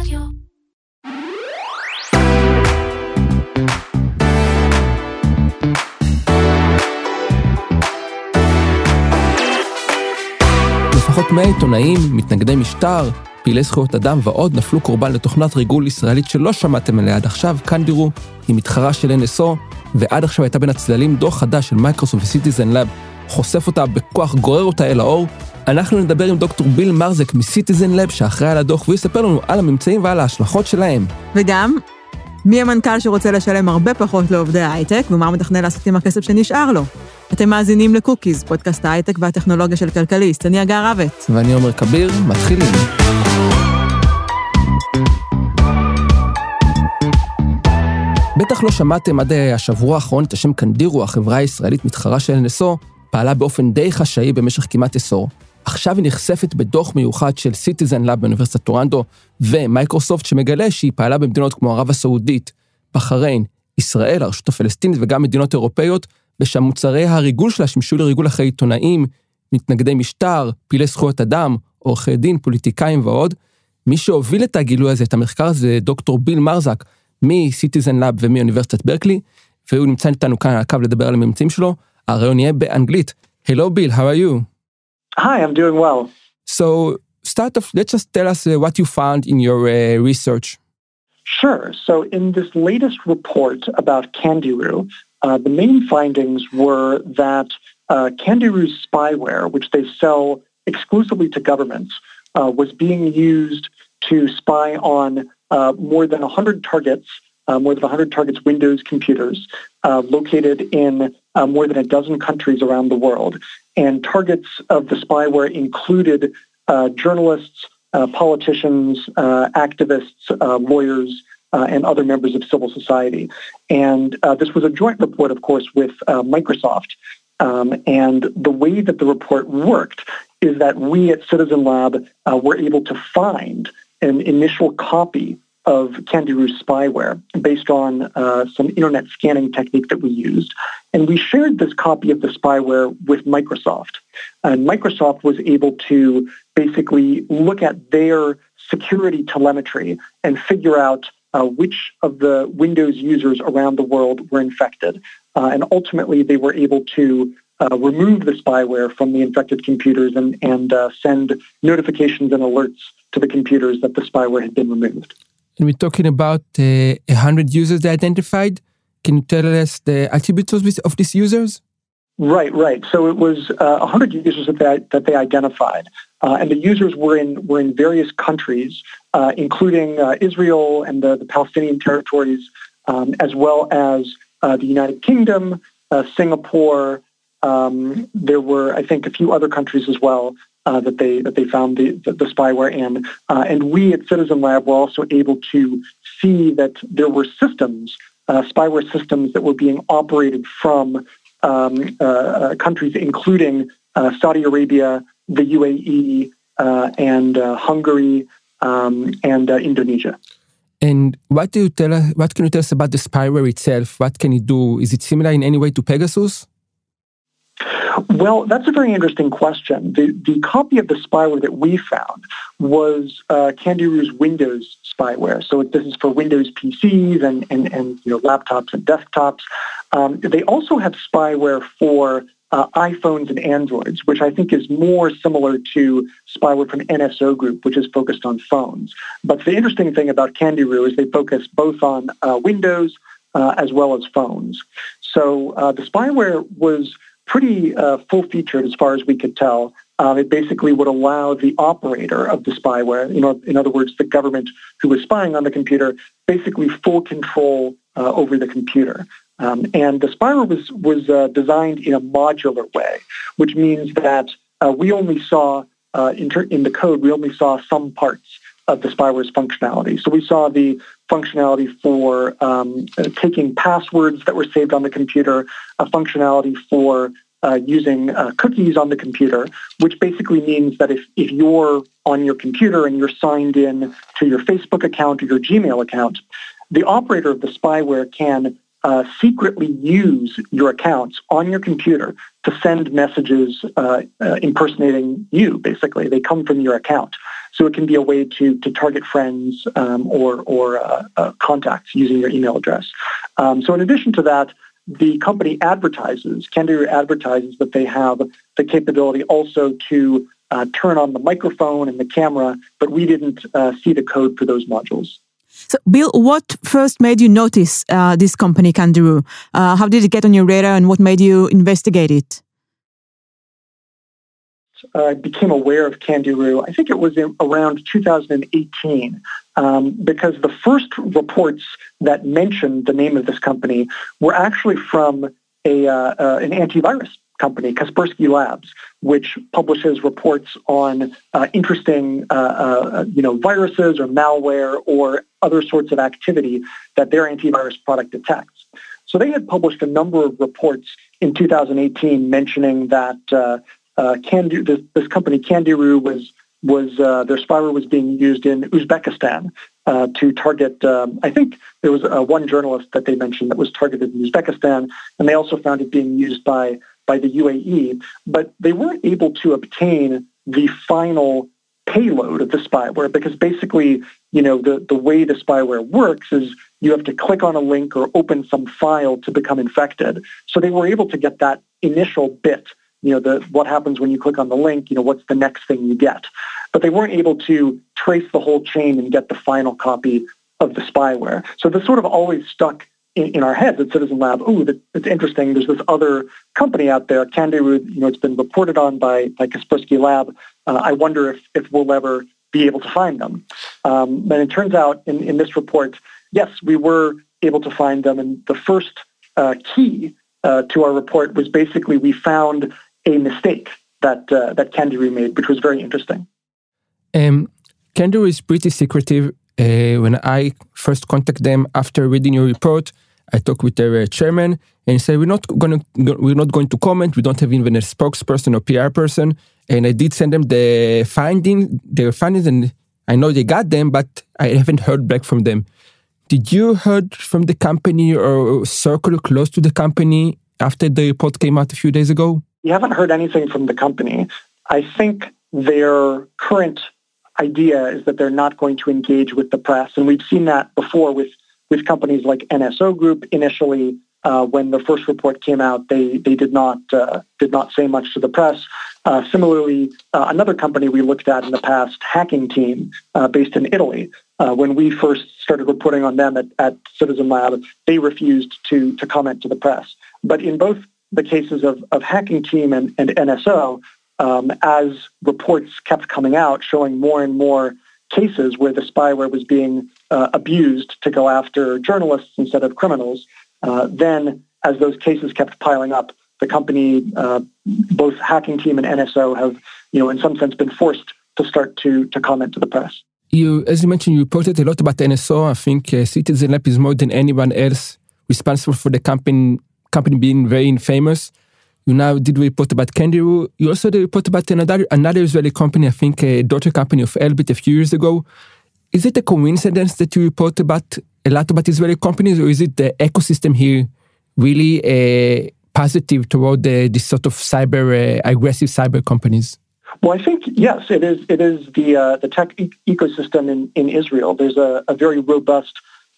רדיו. לפחות 100 עיתונאים, מתנגדי משטר, פעילי זכויות אדם ועוד נפלו קורבן לתוכנת ריגול ישראלית שלא שמעתם עליה עד עכשיו, כאן תראו, היא מתחרה של NSO, ועד עכשיו הייתה בין הצדדים דוח חדש של מייקרוסופט וסיטיזן לאב, חושף אותה בכוח, גורר אותה אל האור. אנחנו נדבר עם דוקטור ביל מרזק מסיטיזן לאב שאחראי על הדוח, והוא יספר לנו על הממצאים ועל ההשלכות שלהם. וגם, מי המנכ"ל שרוצה לשלם הרבה פחות לעובדי ההייטק, ומה הוא מתכנן לעשות עם הכסף שנשאר לו. אתם מאזינים לקוקיז, פודקאסט ההייטק והטכנולוגיה של כלכליסט. אני הגר רבת. ואני עומר כביר, מתחילים. בטח לא שמעתם עד השבוע האחרון את השם קנדירו, החברה הישראלית מתחרה של NSO, פעלה באופן די חשאי במשך כמעט עשור. עכשיו היא נחשפת בדוח מיוחד של סיטיזן לאב באוניברסיטת טורנדו ומייקרוסופט, שמגלה שהיא פעלה במדינות כמו ערב הסעודית, בחריין, ישראל, הרשות הפלסטינית וגם מדינות אירופאיות, ושהמוצרי הריגול שלה שימשו לריגול אחרי עיתונאים, מתנגדי משטר, פעילי זכויות אדם, עורכי דין, פוליטיקאים ועוד. מי שהוביל את הגילוי הזה, את המחקר הזה, דוקטור ביל מרזק, מסיטיזן לאב ומאוניברסיטת ברקלי, והוא נמצא איתנו כאן על הקו לדבר על הממצאים שלו. הרעיון יהיה באנגלית. Hello Bill, how are you? Hi, I'm doing well. So start off, let's just tell us uh, what you found in your uh, research. Sure. So in this latest report about Candiru, uh, the main findings were that uh, Candiru's spyware, which they sell exclusively to governments, uh, was being used to spy on uh, more than 100 targets, uh, more than 100 targets Windows computers uh, located in uh, more than a dozen countries around the world. And targets of the spyware included uh, journalists, uh, politicians, activists, lawyers, and other members of civil society. And this was a joint report, of course, with Microsoft. Um, and the way that the report worked is that we at Citizen Lab were able to find an initial copy of Candiru's spyware based on uh, some internet scanning technique that we used. And we shared this copy of the spyware with Microsoft. And Microsoft was able to basically look at their security telemetry and figure out uh, which of the Windows users around the world were infected. Uh, and ultimately, they were able to uh, remove the spyware from the infected computers and, and uh, send notifications and alerts to the computers that the spyware had been removed. And we're talking about uh, 100 users they identified. Can you tell us the attributes of, these users? Right, right. So it was uh, 100 users that they, that they identified. Uh, and the users were in, were in various countries, uh, including uh, Israel and the, the Palestinian territories, um, as well as uh, the United Kingdom, uh, Singapore. Um, there were, I think, a few other countries as well uh, that they that they found the the, the spyware in, uh, and we at Citizen Lab were also able to see that there were systems, uh, spyware systems that were being operated from um, uh, uh, countries including uh, Saudi Arabia, the UAE, and Hungary, um, and Indonesia. And what do you tell? What can you tell us about the spyware itself? What can it do? Is it similar in any way to Pegasus? Well, that's a very interesting question. The, the copy of the spyware that we found was uh, Windows spyware. So this is for Windows PCs and, and, and you know, laptops and desktops. Um, they also have spyware for uh, iPhones and Androids, which I think is more similar to spyware from NSO Group, which is focused on phones. But the interesting thing about Candiru is they focus both on uh, Windows uh, as well as phones. So uh, the spyware was pretty uh, full-featured as far as we could tell. Um, it basically would allow the operator of the spyware, you know, in other words, the government who was spying on the computer, basically full control uh, over the computer. Um, and the spyware was was uh, designed in a modular way, which means that uh, we only saw uh, in, ter- in the code we only saw some parts of the spyware's functionality. So we saw the functionality for um, uh, taking passwords that were saved on the computer, a functionality for uh, using uh, cookies on the computer, which basically means that if, if you're on your computer and you're signed in to your Facebook account or your Gmail account, the operator of the spyware can uh, secretly use your accounts on your computer to send messages uh, uh, impersonating you, basically. They come from your account. So it can be a way to, to target friends um, or, or uh, uh, contacts using your email address. Um, so in addition to that, the company advertises, Candiru advertises that they have the capability also to uh, turn on the microphone and the camera, but we didn't uh, see the code for those modules. So, Bill, what first made you notice uh, this company, Candiru? Uh, how did it get on your radar and what made you investigate it? I became aware of Candiru, I think it was around 2018, um, because the first reports that mentioned the name of this company were actually from a, uh, uh, an antivirus company, Kaspersky Labs, which publishes reports on uh, interesting, uh, uh, you know, viruses or malware or other sorts of activity that their antivirus product detects. So they had published a number of reports in 2018 mentioning that uh, uh, this, this, company Candiru was was uh, their spyware was being used in Uzbekistan uh, to target. Um, I think there was uh, one journalist that they mentioned that was targeted in Uzbekistan, and they also found it being used by by the UAE. But they weren't able to obtain the final payload of the spyware because basically, you know, the, the way the spyware works is you have to click on a link or open some file to become infected. So they were able to get that initial bit you know, the, what happens when you click on the link, you know, what's the next thing you get. But they weren't able to trace the whole chain and get the final copy of the spyware. So this sort of always stuck in, in our heads at Citizen Lab. Oh, that, it's interesting. There's this other company out there, Candiru, you know, it's been reported on by, by Kaspersky Lab. Uh, I wonder if, if we'll ever be able to find them. Um, and it turns out in, in this report, yes, we were able to find them. And the first uh, key uh, to our report was basically we found a mistake that uh, that Candiru made, which was very interesting. Um, Candiru is pretty secretive. Uh, when I first contact them after reading your report, I talked with their uh, chairman and said we're not going to we're not going to comment. We don't have even a spokesperson or PR person. And I did send them the finding their findings, and I know they got them, but I haven't heard back from them. Did you heard from the company or circle close to the company after the report came out a few days ago? We haven't heard anything from the company. I think their current idea is that they're not going to engage with the press. And we've seen that before with, with companies like NSO Group initially. Uh, when the first report came out, they, they did not uh, did not say much to the press. Uh, similarly, uh, another company we looked at in the past, Hacking Team, uh, based in Italy, uh, when we first started reporting on them at, at Citizen Lab, they refused to to comment to the press. But in both the cases of, of Hacking Team and, and NSO, um, as reports kept coming out showing more and more cases where the spyware was being uh, abused to go after journalists instead of criminals, uh, then as those cases kept piling up, the company, uh, both Hacking Team and NSO have, you know, in some sense been forced to start to, to comment to the press. You, as you mentioned, you reported a lot about NSO. I think uh, Citizen Lab is more than anyone else responsible for the company company being very famous. You now did report about Candiru. You also did report about another another Israeli company, I think a daughter company of Elbit a few years ago. Is it a coincidence that you report about a lot about Israeli companies, or is it the ecosystem here really uh, positive toward the, this sort of cyber uh, aggressive cyber companies? Well, I think yes, it is. It is the uh, the tech e- ecosystem in, in Israel. There's a, a very robust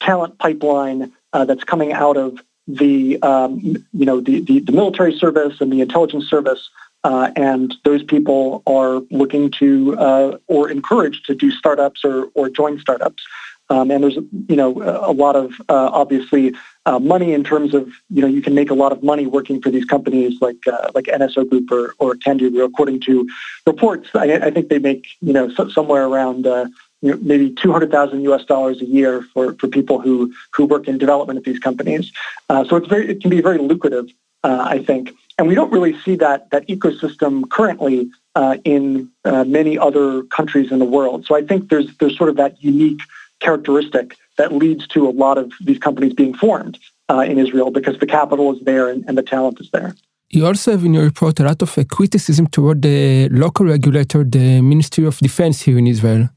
talent pipeline uh, that's coming out of the um, you know the, the, the military service and the intelligence service, uh, and those people are looking to uh, or encouraged to do startups or or join startups. Um, and there's you know a lot of uh, obviously uh, money in terms of you know you can make a lot of money working for these companies like uh, like NSO Group or or Candiru. According to reports, I, I think they make you know so, somewhere around uh, you know, maybe 200,000 US dollars a year for, for people who, who work in development at these companies. Uh, so it's very, it can be very lucrative, uh, I think. And we don't really see that, that ecosystem currently uh, in uh, many other countries in the world. So I think there's, there's sort of that unique characteristic that leads to a lot of these companies being formed uh, in Israel because the capital is there and, and, the talent is there. You also have in your report a lot of criticism toward the local regulator, the Ministry of Defense here in Israel.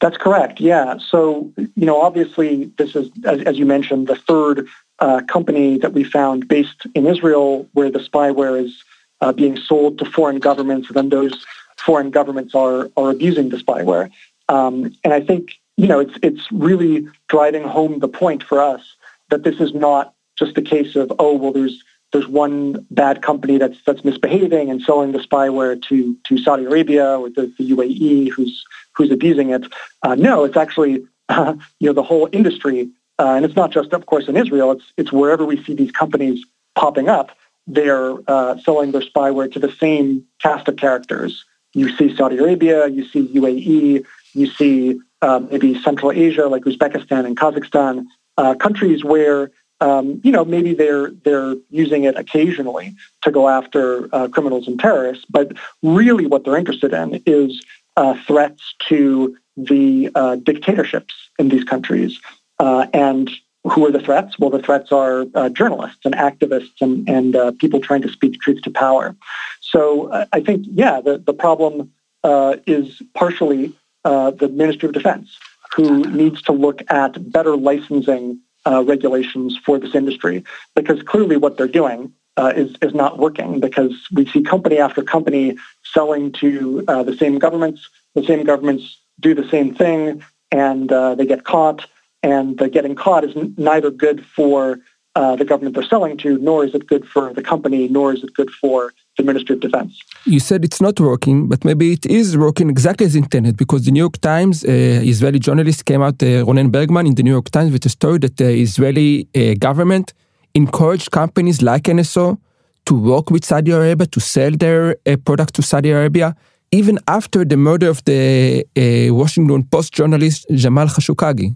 That's correct. Yeah. So, you know, obviously, this is, as, as you mentioned, the third uh, company that we found based in Israel where the spyware is uh, being sold to foreign governments, and then those foreign governments are are abusing the spyware. Um, and I think you know it's it's really driving home the point for us that this is not just a case of oh well there's there's one bad company that's that's misbehaving and selling the spyware to to Saudi Arabia or the, the UAE who's who's abusing it. Uh, no, it's actually uh, you know the whole industry, uh, and it's not just of course in Israel. It's it's wherever we see these companies popping up. They're uh, selling their spyware to the same cast of characters. You see Saudi Arabia, you see UAE, you see um, maybe Central Asia like Uzbekistan and Kazakhstan, uh, countries where um, you know, maybe they're they're using it occasionally to go after uh, criminals and terrorists, but really what they're interested in is uh, threats to the uh, dictatorships in these countries. Uh, and who are the threats? Well, the threats are uh, journalists and activists and, and uh, people trying to speak truth to power. So I think, yeah, the, the problem is partially the Ministry of Defense, who needs to look at better licensing uh, regulations for this industry because clearly what they're doing uh, is, is not working because we see company after company selling to uh, the same governments. The same governments do the same thing and uh, they get caught and getting caught is n- neither good for uh, the government they're selling to, nor is it good for the company, nor is it good for the Ministry of Defense. You said it's not working, but maybe it is working exactly as intended because the New York Times, uh, Israeli journalist came out, uh, Ronen Bergman in the New York Times with a story that the Israeli uh, government encouraged companies like NSO to work with Saudi Arabia to sell their uh, products to Saudi Arabia, even after the murder of the uh, Washington Post journalist Jamal Khashoggi.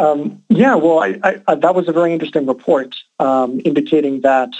Um, yeah, well, I, I, that was a very interesting report um, indicating that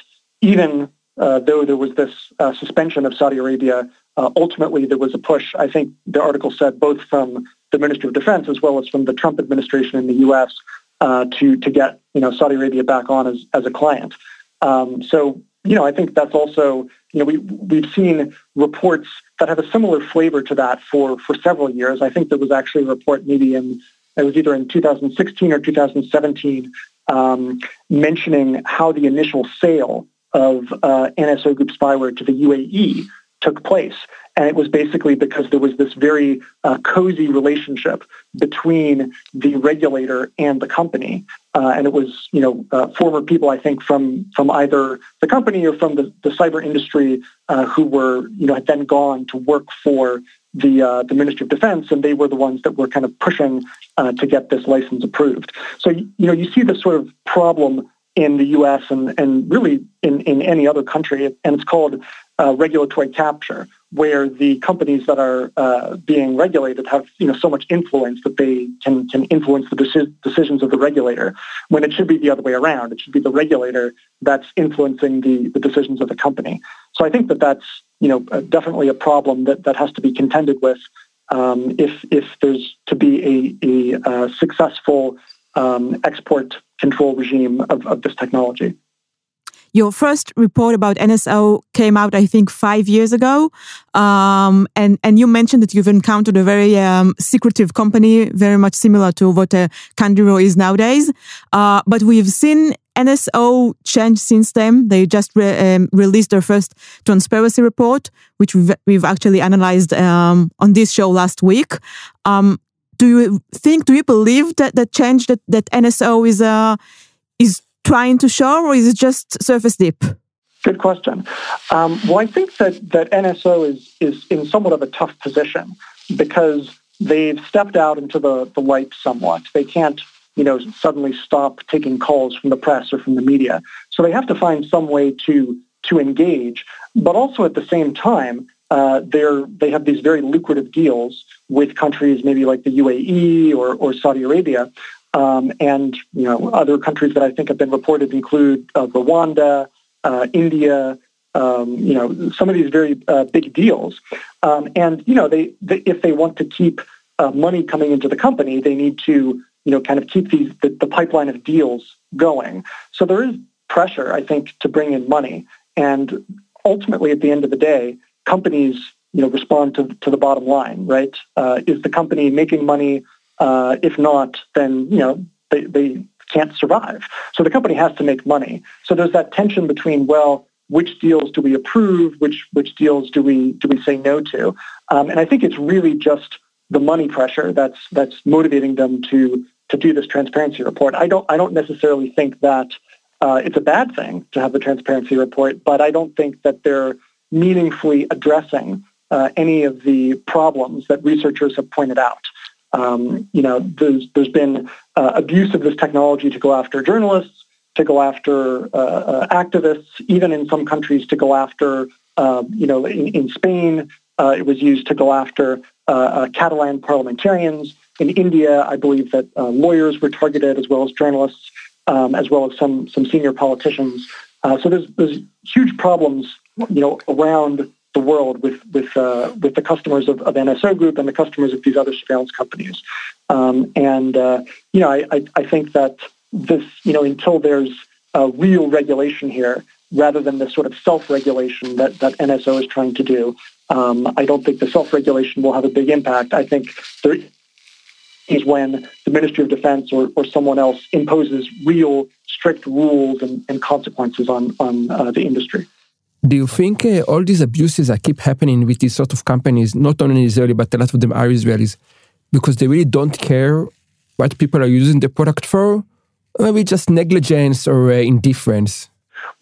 even uh, though there was this uh, suspension of Saudi Arabia, uh, ultimately there was a push, I think the article said, both from the Ministry of Defense as well as from the Trump administration in the U.S. Uh, to, to get you know, Saudi Arabia back on as, as a client. Um, so, you know, I think that's also, you know, we, we've seen reports that have a similar flavor to that for, for several years. I think there was actually a report maybe in it was either in 2016 or 2017, um, mentioning how the initial sale of uh, NSO Group spyware to the UAE took place. And it was basically because there was this very uh, cozy relationship between the regulator and the company. Uh, and it was, you know, uh, former people, I think, from, from either the company or from the, the cyber industry uh, who were, you know, had then gone to work for the uh, the Ministry of Defense, and they were the ones that were kind of pushing uh, to get this license approved. So you know you see this sort of problem in the U.S. and and really in in any other country, and it's called uh, regulatory capture, where the companies that are uh, being regulated have you know so much influence that they can can influence the deci- decisions of the regulator. When it should be the other way around, it should be the regulator that's influencing the the decisions of the company. So I think that that's you know, uh, definitely a problem that, that has to be contended with um, if, if there's to be a, a, a successful um, export control regime of, of this technology. Your first report about NSO came out, I think, five years ago, um, and and you mentioned that you've encountered a very um, secretive company, very much similar to what uh, Candiru is nowadays. Uh, but we've seen NSO change since then. They just re um, released their first transparency report, which we've, we've actually analyzed um, on this show last week. Um, do you think? Do you believe that the change that that NSO is uh, is trying to show, or is it just surface deep? Good question. Um, well, I think that, that NSO is, is in somewhat of a tough position because they've stepped out into the, the light somewhat. They can't, you know, suddenly stop taking calls from the press or from the media. So they have to find some way to, to engage. But also at the same time, uh, they're, they have these very lucrative deals with countries maybe like the UAE or, or Saudi Arabia um, and you know other countries that I think have been reported include uh, Rwanda, uh, India. Um, you know some of these very uh, big deals, um, and you know they, they, if they want to keep uh, money coming into the company, they need to you know kind of keep these the, the pipeline of deals going. So there is pressure, I think, to bring in money, and ultimately at the end of the day, companies you know respond to to the bottom line, right? Uh, is the company making money? Uh, if not, then you know they, they can't survive. So the company has to make money. So there's that tension between well, which deals do we approve, which which deals do we do we say no to, um, and I think it's really just the money pressure that's that's motivating them to to do this transparency report. I don't I don't necessarily think that uh, it's a bad thing to have the transparency report, but I don't think that they're meaningfully addressing uh, any of the problems that researchers have pointed out. Um, you know, there's, there's been uh, abuse of this technology to go after journalists, to go after uh, uh activists, even in some countries to go after, uh, you know, in, in Spain, uh, it was used to go after Catalan parliamentarians. In India, I believe that lawyers were targeted as well as journalists, um, as well as some, some senior politicians. so there's, there's huge problems, you know, around the world with with uh, with the customers of, of, NSO Group and the customers of these other surveillance companies. Um, and uh, you know, I, I, I, think that this you know until there's a real regulation here, rather than the sort of self-regulation that that NSO is trying to do, um, I don't think the self-regulation will have a big impact. I think there is when the Ministry of Defense or, or someone else imposes real strict rules and, and consequences on on uh, the industry. Do you think uh, all these abuses that keep happening with these sort of companies, not only in Israeli, but a lot of them are Israelis, because they really don't care what people are using the product for? Or maybe just negligence or uh, indifference?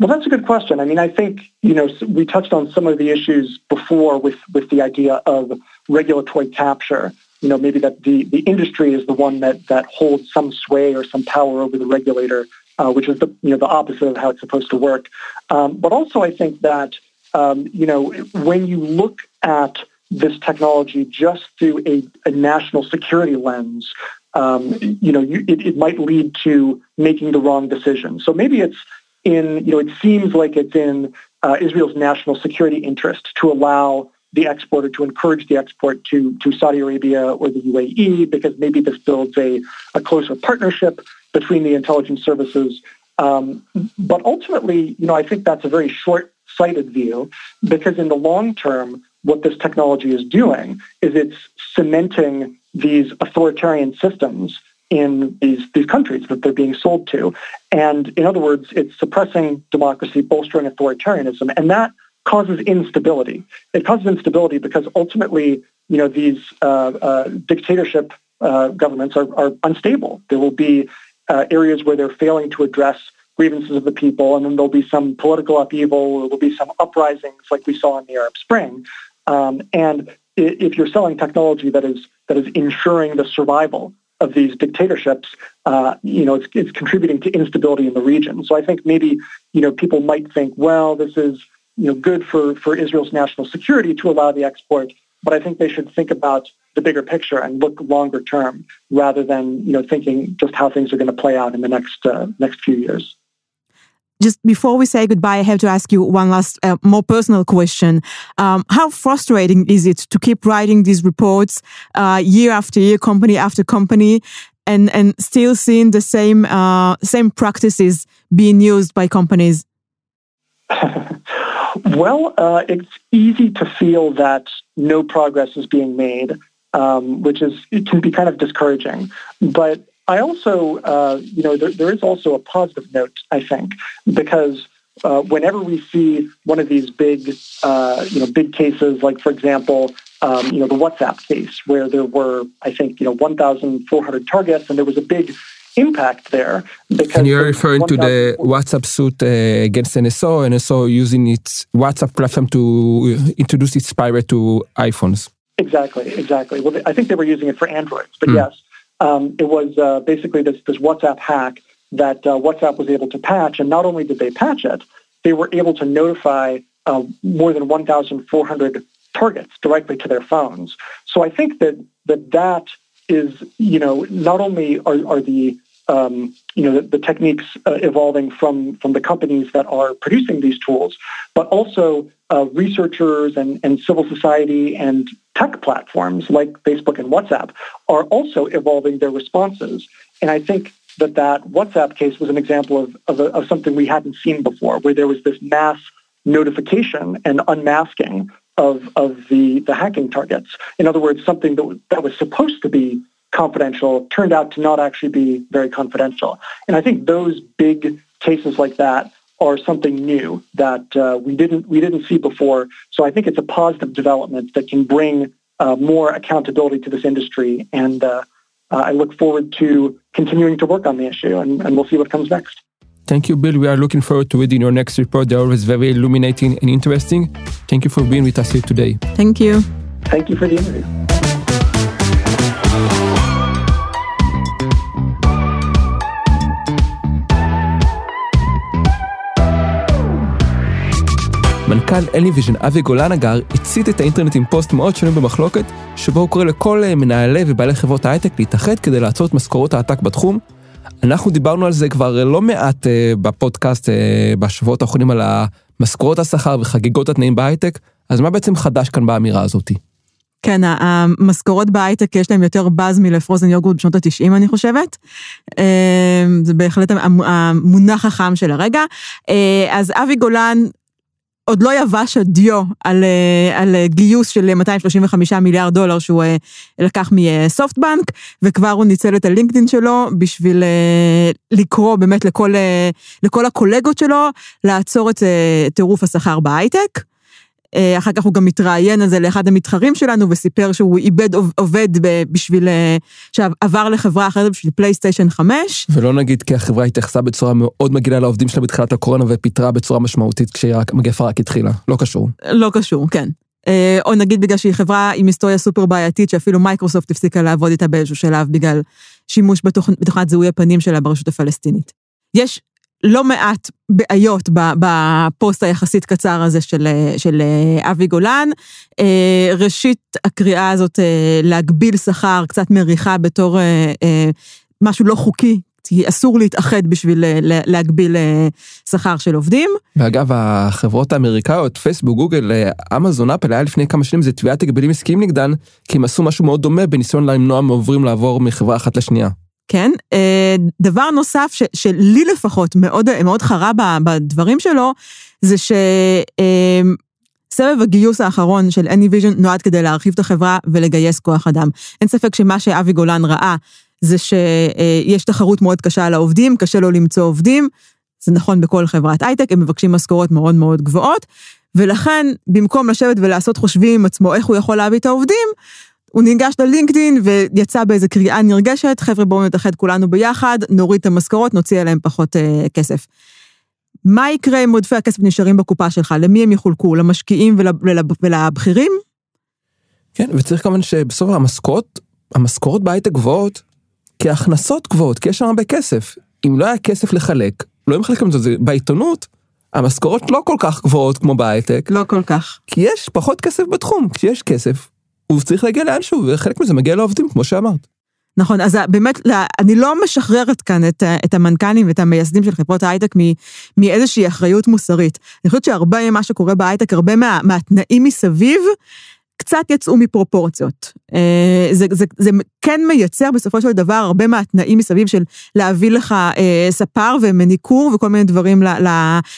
Well, that's a good question. I mean, I think, you know, we touched on some of the issues before with, with the idea of regulatory capture. You know, maybe that the, the industry is the one that, that holds some sway or some power over the regulator uh, which is the you know the opposite of how it's supposed to work. Um, but also, I think that um, you know when you look at this technology just through a, a national security lens, um, you know, you, it, it might lead to making the wrong decision. So maybe it's in, you know, it seems like it's in uh, Israel's national security interest to allow the exporter to encourage the export to, to Saudi Arabia or the UAE because maybe this builds a, a closer partnership between the intelligence services. Um, but ultimately, you know, I think that's a very short-sighted view because in the long term, what this technology is doing is it's cementing these authoritarian systems in these, these countries that they're being sold to. And in other words, it's suppressing democracy, bolstering authoritarianism, and that causes instability. It causes instability because ultimately, you know, these uh, uh, dictatorship uh, governments are, are, unstable. There will be uh, areas where they're failing to address grievances of the people, and then there'll be some political upheaval, there will be some uprisings like we saw in the Arab Spring. Um, and if you're selling technology that is that is ensuring the survival of these dictatorships, uh, you know, it's, it's contributing to instability in the region. So I think maybe you know people might think, well, this is you know good for for Israel's national security to allow the export, but I think they should think about the bigger picture and look longer term rather than you know thinking just how things are going to play out in the next uh, next few years. Just before we say goodbye, I have to ask you one last, uh, more personal question. Um, how frustrating is it to keep writing these reports uh, year after year, company after company, and and still seeing the same uh, same practices being used by companies? well, uh, it's easy to feel that no progress is being made um, which is it can be kind of discouraging. But I also, uh, you know, there, there is also a positive note, I think, because uh, whenever we see one of these big, uh, you know, big cases, like for example, um, you know, the WhatsApp case, where there were, I think, you know, 1,400 targets, and there was a big impact there. Because and you're referring to the WhatsApp suit uh, against NSO, NSO using its WhatsApp platform to introduce its spyware to iPhones. Exactly, exactly. Well, I think they were using it for Androids, but mm. yes, um, it was uh, basically this, this WhatsApp hack that uh, WhatsApp was able to patch, and not only did they patch it, they were able to notify uh, more than 1,400 targets directly to their phones. So I think that that, that is, you know, not only are, are the um, you know, the, the techniques uh, evolving from, from the companies that are producing these tools, but also uh, researchers and, and civil society and tech platforms like Facebook and WhatsApp are also evolving their responses. And I think that that WhatsApp case was an example of, of, a, of something we hadn't seen before, where there was this mass notification and unmasking of, of the, the hacking targets. In other words, something that, that was supposed to be confidential turned out to not actually be very confidential. And I think those big cases like that are something new that uh, we didn't we didn't see before. So I think it's a positive development that can bring uh, more accountability to this industry, and uh, uh, I look forward to continuing to work on the issue, and, and we'll see what comes next. Thank you, Bill. We are looking forward to reading your next report. They're always very illuminating and interesting. Thank you for being with us here today. Thank you. Thank you for the interview. מנכ"ל אליוויז'ן אבי גולנגר הצית את האינטרנט עם פוסט מאוד שנוי במחלוקת, שבו הוא קורא לכל מנהלי ובעלי חברות ההייטק להתאחד כדי לעצור את משכורות העתק בתחום. אנחנו דיברנו על זה כבר לא מעט uh, בפודקאסט uh, בשבועות האחרונים על המשכורות השכר וחגיגות התנאים בהייטק, אז מה בעצם חדש כאן באמירה הזאתי? כן, המשכורות בהייטק יש להם יותר באז מלפרוזן יוגורט בשנות ה-90, אני חושבת. זה בהחלט המונח החם של הרגע. אז אבי גולן עוד לא יבש הדיו על, על גיוס של 235 מיליארד דולר שהוא לקח מסופטבנק, וכבר הוא ניצל את הלינקדאין שלו בשביל לקרוא באמת לכל, לכל הקולגות שלו לעצור את טירוף השכר בהייטק. אחר כך הוא גם מתראיין על זה לאחד המתחרים שלנו וסיפר שהוא איבד עובד בשביל, שעבר לחברה אחרת בשביל פלייסטיישן 5. ולא נגיד כי החברה התייחסה בצורה מאוד מגעילה לעובדים שלה בתחילת הקורונה ופיטרה בצורה משמעותית כשהמגפה רק התחילה, לא קשור. לא קשור, כן. או נגיד בגלל שהיא חברה עם היסטוריה סופר בעייתית שאפילו מייקרוסופט הפסיקה לעבוד איתה באיזשהו שלב בגלל שימוש בתוכנת זיהוי הפנים שלה ברשות הפלסטינית. יש לא מעט בעיות בפוסט היחסית קצר הזה של, של אבי גולן. ראשית, הקריאה הזאת להגביל שכר קצת מריחה בתור משהו לא חוקי, כי אסור להתאחד בשביל להגביל שכר של עובדים. ואגב, החברות האמריקאיות, פייסבוק, גוגל, אמזון, אפל, היה לפני כמה שנים, זה תביעת הגבלים עסקיים נגדן, כי הם עשו משהו מאוד דומה בניסיון למנוע מעוברים לעבור מחברה אחת לשנייה. כן, דבר נוסף ש, שלי לפחות מאוד, מאוד חרה בדברים שלו, זה שסבב הגיוס האחרון של AnyVision נועד כדי להרחיב את החברה ולגייס כוח אדם. אין ספק שמה שאבי גולן ראה זה שיש תחרות מאוד קשה על העובדים, קשה לו למצוא עובדים, זה נכון בכל חברת הייטק, הם מבקשים משכורות מאוד מאוד גבוהות, ולכן במקום לשבת ולעשות חושבים עם עצמו איך הוא יכול להביא את העובדים, הוא ניגש ללינקדין ויצא באיזה קריאה נרגשת, חבר'ה בואו נתאחד כולנו ביחד, נוריד את המשכורות, נוציא עליהם פחות אה, כסף. מה יקרה אם עודפי הכסף נשארים בקופה שלך? למי הם יחולקו? למשקיעים ול, ול, ולבכירים? כן, וצריך כמובן שבסוף המשכורות, המשכורות בהייטק גבוהות, כי ההכנסות גבוהות, כי יש שם הרבה כסף. אם לא היה כסף לחלק, לא מחלקים את זה בעיתונות, המשכורות לא כל כך גבוהות כמו בהייטק. לא כל כך. כי יש פחות כסף בתחום, כשיש כסף, הוא צריך להגיע לאנשהו, וחלק מזה מגיע לעובדים, כמו שאמרת. נכון, אז באמת, אני לא משחררת כאן את, את המנכ"לים ואת המייסדים של חברות ההייטק מאיזושהי אחריות מוסרית. אני חושבת שהרבה ממה שקורה בהייטק, הרבה מה, מהתנאים מסביב, קצת יצאו מפרופורציות. זה, זה, זה כן מייצר בסופו של דבר הרבה מהתנאים מסביב של להביא לך ספר ומניקור וכל מיני דברים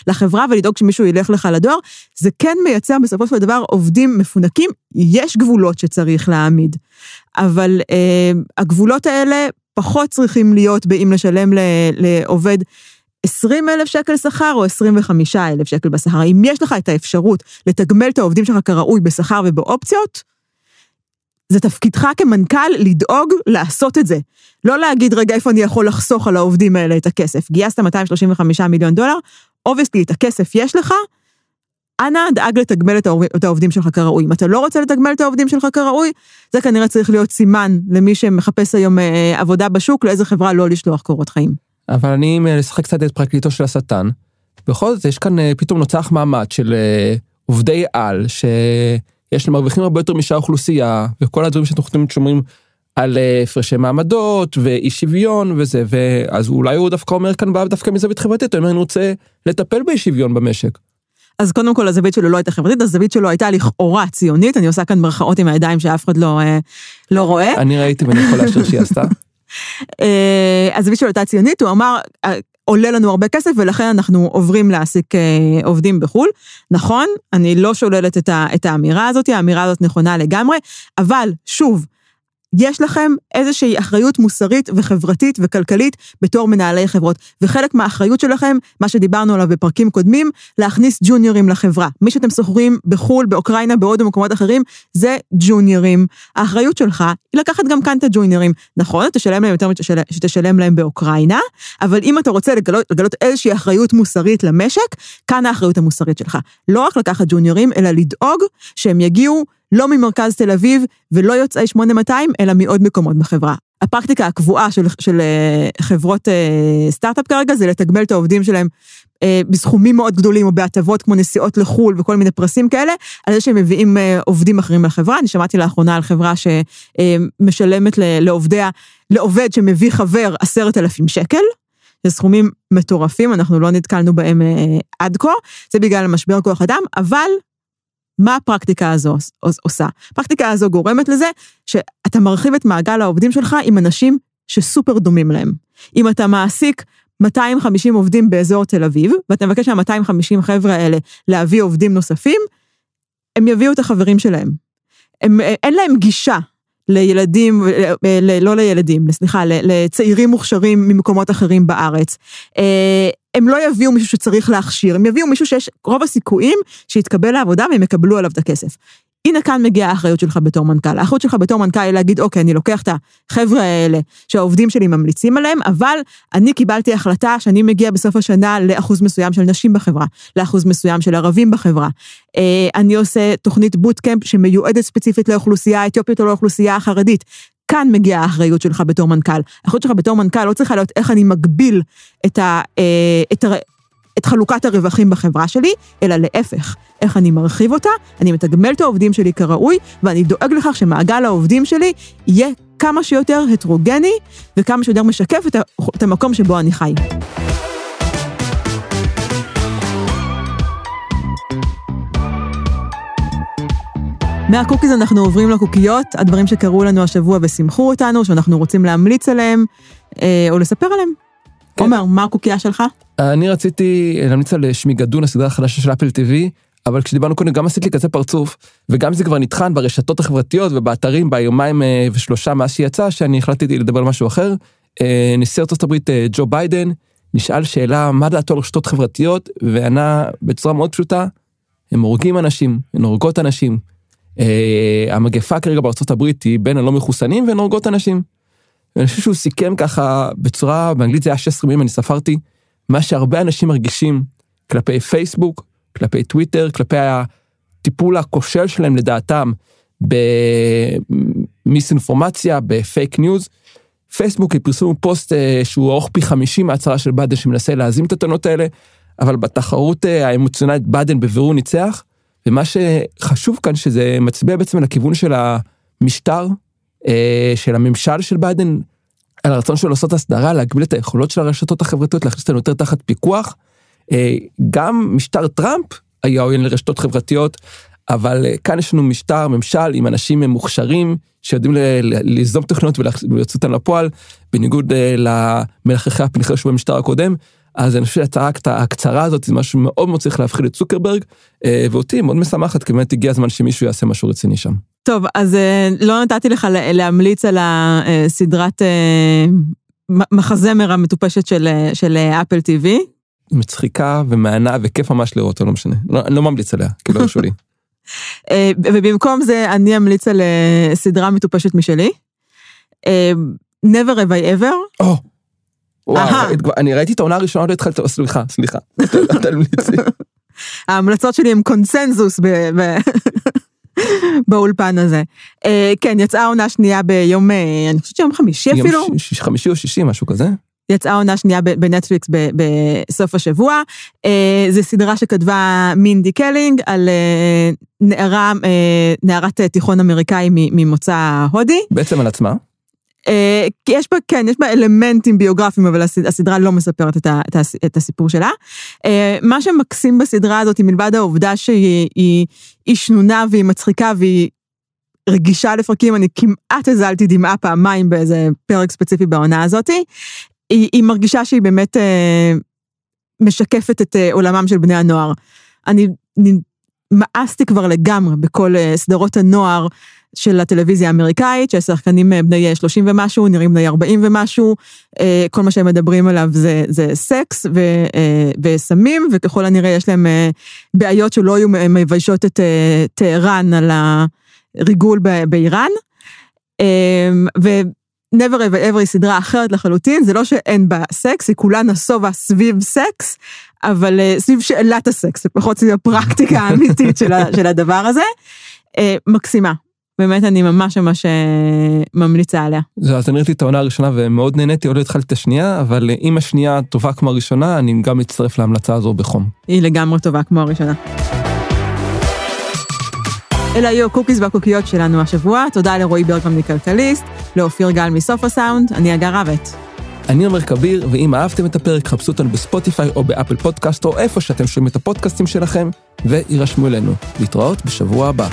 לחברה ולדאוג שמישהו ילך לך לדואר. זה כן מייצר בסופו של דבר עובדים מפונקים, יש גבולות שצריך להעמיד. אבל הגבולות האלה פחות צריכים להיות באם לשלם לעובד 20 אלף שקל שכר או 25 אלף שקל בשכר. אם יש לך את האפשרות לתגמל את העובדים שלך כראוי בשכר ובאופציות, זה תפקידך כמנכ"ל לדאוג לעשות את זה. לא להגיד, רגע, איפה אני יכול לחסוך על העובדים האלה את הכסף. גייסת 235 מיליון דולר, אובייסטי, את הכסף יש לך, אנא דאג לתגמל את העובדים שלך כראוי. אם אתה לא רוצה לתגמל את העובדים שלך כראוי, זה כנראה צריך להיות סימן למי שמחפש היום עבודה בשוק, לאיזה חברה לא לשלוח קורות חיים. אבל אני משחק קצת את פרקליטו של השטן. בכל זאת יש כאן פתאום נוצר מעמד של עובדי על שיש להם מרוויחים הרבה יותר משאר האוכלוסייה וכל הדברים שאנחנו תמיד שומרים על הפרשי מעמדות ואי שוויון וזה ואז אולי הוא דווקא אומר כאן בא דווקא מזווית חברתית, הוא אומר אני רוצה לטפל באי שוויון במשק. אז קודם כל הזווית שלו לא הייתה חברתית, הזווית שלו הייתה לכאורה ציונית, אני עושה כאן מרכאות עם הידיים שאף אחד לא, לא רואה. אני ראיתי ואני יכול להשאיר שהיא עשתה. הזווית שלו הייתה ציונית, הוא אמר, עולה לנו הרבה כסף ולכן אנחנו עוברים להעסיק עובדים בחו"ל. נכון, אני לא שוללת את האמירה הזאת, האמירה הזאת נכונה לגמרי, אבל שוב, יש לכם איזושהי אחריות מוסרית וחברתית וכלכלית בתור מנהלי חברות. וחלק מהאחריות שלכם, מה שדיברנו עליו בפרקים קודמים, להכניס ג'וניורים לחברה. מי שאתם שוכרים בחו"ל, באוקראינה, בעוד במקומות אחרים, זה ג'וניורים. האחריות שלך היא לקחת גם כאן את הג'וניורים. נכון, תשלם להם יותר שתשלם להם באוקראינה, אבל אם אתה רוצה לגלות, לגלות איזושהי אחריות מוסרית למשק, כאן האחריות המוסרית שלך. לא רק לקחת ג'וניורים, אלא לדאוג שהם יגיעו לא ממרכז תל אביב ולא יוצאי 8200, אלא מעוד מקומות בחברה. הפרקטיקה הקבועה של, של אה, חברות אה, סטארט-אפ כרגע זה לתגמל את העובדים שלהם אה, בסכומים מאוד גדולים או בהטבות כמו נסיעות לחו"ל וכל מיני פרסים כאלה, על זה שהם מביאים עובדים אחרים לחברה. אני שמעתי לאחרונה על חברה שמשלמת לעובדיה, לעובד שמביא חבר עשרת אלפים שקל. זה סכומים מטורפים, אנחנו לא נתקלנו בהם עד כה, זה בגלל המשבר כוח אדם, אבל מה הפרקטיקה הזו עושה? הפרקטיקה הזו גורמת לזה שאתה מרחיב את מעגל העובדים שלך עם אנשים שסופר דומים להם. אם אתה מעסיק 250 עובדים באזור תל אביב, ואתה מבקש מה-250 חבר'ה האלה להביא עובדים נוספים, הם יביאו את החברים שלהם. הם, אין להם גישה לילדים, לא לילדים, סליחה, לצעירים מוכשרים ממקומות אחרים בארץ. אה, הם לא יביאו מישהו שצריך להכשיר, הם יביאו מישהו שיש רוב הסיכויים שיתקבל לעבודה והם יקבלו עליו את הכסף. הנה כאן מגיעה האחריות שלך בתור מנכ"ל. האחריות שלך בתור מנכ"ל היא להגיד, אוקיי, אני לוקח את החבר'ה האלה שהעובדים שלי ממליצים עליהם, אבל אני קיבלתי החלטה שאני מגיע בסוף השנה לאחוז מסוים של נשים בחברה, לאחוז מסוים של ערבים בחברה. אה, אני עושה תוכנית בוטקאמפ שמיועדת ספציפית לאוכלוסייה האתיופית או לאוכלוסייה החרדית. כאן מגיעה האחריות שלך בתור מנכ"ל. האחריות שלך בתור מנכ"ל לא צריכה להיות איך אני מגביל את, ה, אה, את, ה, את חלוקת הרווחים בחברה שלי, אלא להפך, איך אני מרחיב אותה, אני מתגמל את העובדים שלי כראוי, ואני דואג לכך שמעגל העובדים שלי יהיה כמה שיותר הטרוגני וכמה שיותר משקף את המקום שבו אני חי. מהקוקיז אנחנו עוברים לקוקיות, הדברים שקרו לנו השבוע ושימחו אותנו, שאנחנו רוצים להמליץ עליהם, אה, או לספר עליהם. כן. עומר, מה הקוקייה שלך? אני רציתי להמליץ על שמיגדון, הסדרה החדשה של אפל TV, אבל כשדיברנו קודם גם עשית לי כזה פרצוף, וגם זה כבר נטחן ברשתות החברתיות ובאתרים ביומיים אה, ושלושה מאז שיצא, שאני החלטתי לדבר על משהו אחר. אה, נשיא ארצות הברית אה, ג'ו ביידן נשאל שאלה מה דעתו על רשתות חברתיות, וענה בצורה מאוד פשוטה, הם הורגים אנשים, הן הורגות אנשים. המגפה כרגע בארצות הברית היא בין הלא מחוסנים והן הורגות אנשים. ואני חושב שהוא סיכם ככה בצורה, באנגלית זה היה 16 מילים, אני ספרתי, מה שהרבה אנשים מרגישים כלפי פייסבוק, כלפי טוויטר, כלפי הטיפול הכושל שלהם לדעתם במיסאינפורמציה, בפייק ניוז. פייסבוק פרסמו פוסט אה, שהוא ארוך פי 50 מההצהרה של באדן שמנסה להזים את הטענות האלה, אבל בתחרות אה, האמוציונלית באדן בבירור ניצח, ומה שחשוב כאן שזה מצביע בעצם על הכיוון של המשטר, אה, של הממשל של באדן, על הרצון שלו לעשות הסדרה, להגביל את היכולות של הרשתות החברתיות, להכניס אותנו יותר תחת פיקוח. אה, גם משטר טראמפ היה עוין לרשתות חברתיות, אבל אה, כאן יש לנו משטר, ממשל עם אנשים מוכשרים שיודעים ליזום תוכניות ולהוציא אותן לפועל, בניגוד אה, למלחכי שהוא במשטר הקודם. אז אני חושב שההצעה הקצרה הזאת זה משהו מאוד מאוד צריך להפחיד את צוקרברג, ואותי מאוד משמחת, כי באמת הגיע הזמן שמישהו יעשה משהו רציני שם. טוב, אז לא נתתי לך להמליץ על הסדרת מחזמר המטופשת של, של אפל טיווי, מצחיקה ומענה וכיף ממש לראות אותה, לא משנה. לא, אני לא ממליץ עליה, כי לא הרשו לי. אה, ובמקום זה אני אמליץ על אה, סדרה מטופשת משלי. אה, never have I ever. או, וואו, אני ראיתי את העונה הראשונה, לא התחלתי, סליחה, סליחה, תמליצי. ההמלצות שלי הם קונסנזוס באולפן הזה. כן, יצאה עונה שנייה ביום, אני חושבת שיום חמישי אפילו. חמישי או שישי, משהו כזה. יצאה עונה שנייה בנטפליקס בסוף השבוע. אה, זו סדרה שכתבה מינדי קלינג על אה, נערה, אה, נערת תיכון אמריקאי ממוצא הודי. בעצם על עצמה. יש בה, כן, יש בה אלמנטים ביוגרפיים, אבל הסדרה לא מספרת את, הסיפור שלה. מה שמקסים בסדרה הזאת, מלבד העובדה שהיא שנונה והיא מצחיקה והיא רגישה לפרקים, אני כמעט הזלתי דמעה פעמיים באיזה פרק ספציפי בעונה הזאתי. היא, היא מרגישה שהיא באמת אה, משקפת את אה, עולמם של בני הנוער. אני, אני מאסתי כבר לגמרי בכל אה, סדרות הנוער של הטלוויזיה האמריקאית, שהשחקנים בני 30 ומשהו, נראים בני 40 ומשהו, כל מה שהם מדברים עליו זה, זה סקס ו, וסמים, וככל הנראה יש להם בעיות שלא היו מביישות את טהרן על הריגול באיראן. ו... never ever ever היא סדרה אחרת לחלוטין, זה לא שאין בה סקס, היא כולה נסובה סביב סקס, אבל uh, סביב שאלת הסקס, לפחות סביב הפרקטיקה האמיתית של, של הדבר הזה. Uh, מקסימה. באמת אני ממש ממש ממליצה עליה. זהו, אז אני ראיתי את העונה הראשונה ומאוד נהניתי, עוד לא התחלתי את השנייה, אבל אם השנייה טובה כמו הראשונה, אני גם מצטרף להמלצה הזו בחום. היא לגמרי טובה כמו הראשונה. אלה היו הקוקיס והקוקיות שלנו השבוע, תודה לרועי ברגמן מכלכליסט, לאופיר גל מסוף הסאונד, אני הגר רבת. אני עומר כביר, ואם אהבתם את הפרק, חפשו אותנו בספוטיפיי או באפל פודקאסט או איפה שאתם שומעים את הפודקאסטים שלכם, ויירשמו אלינו. להתראות בשבוע הבא.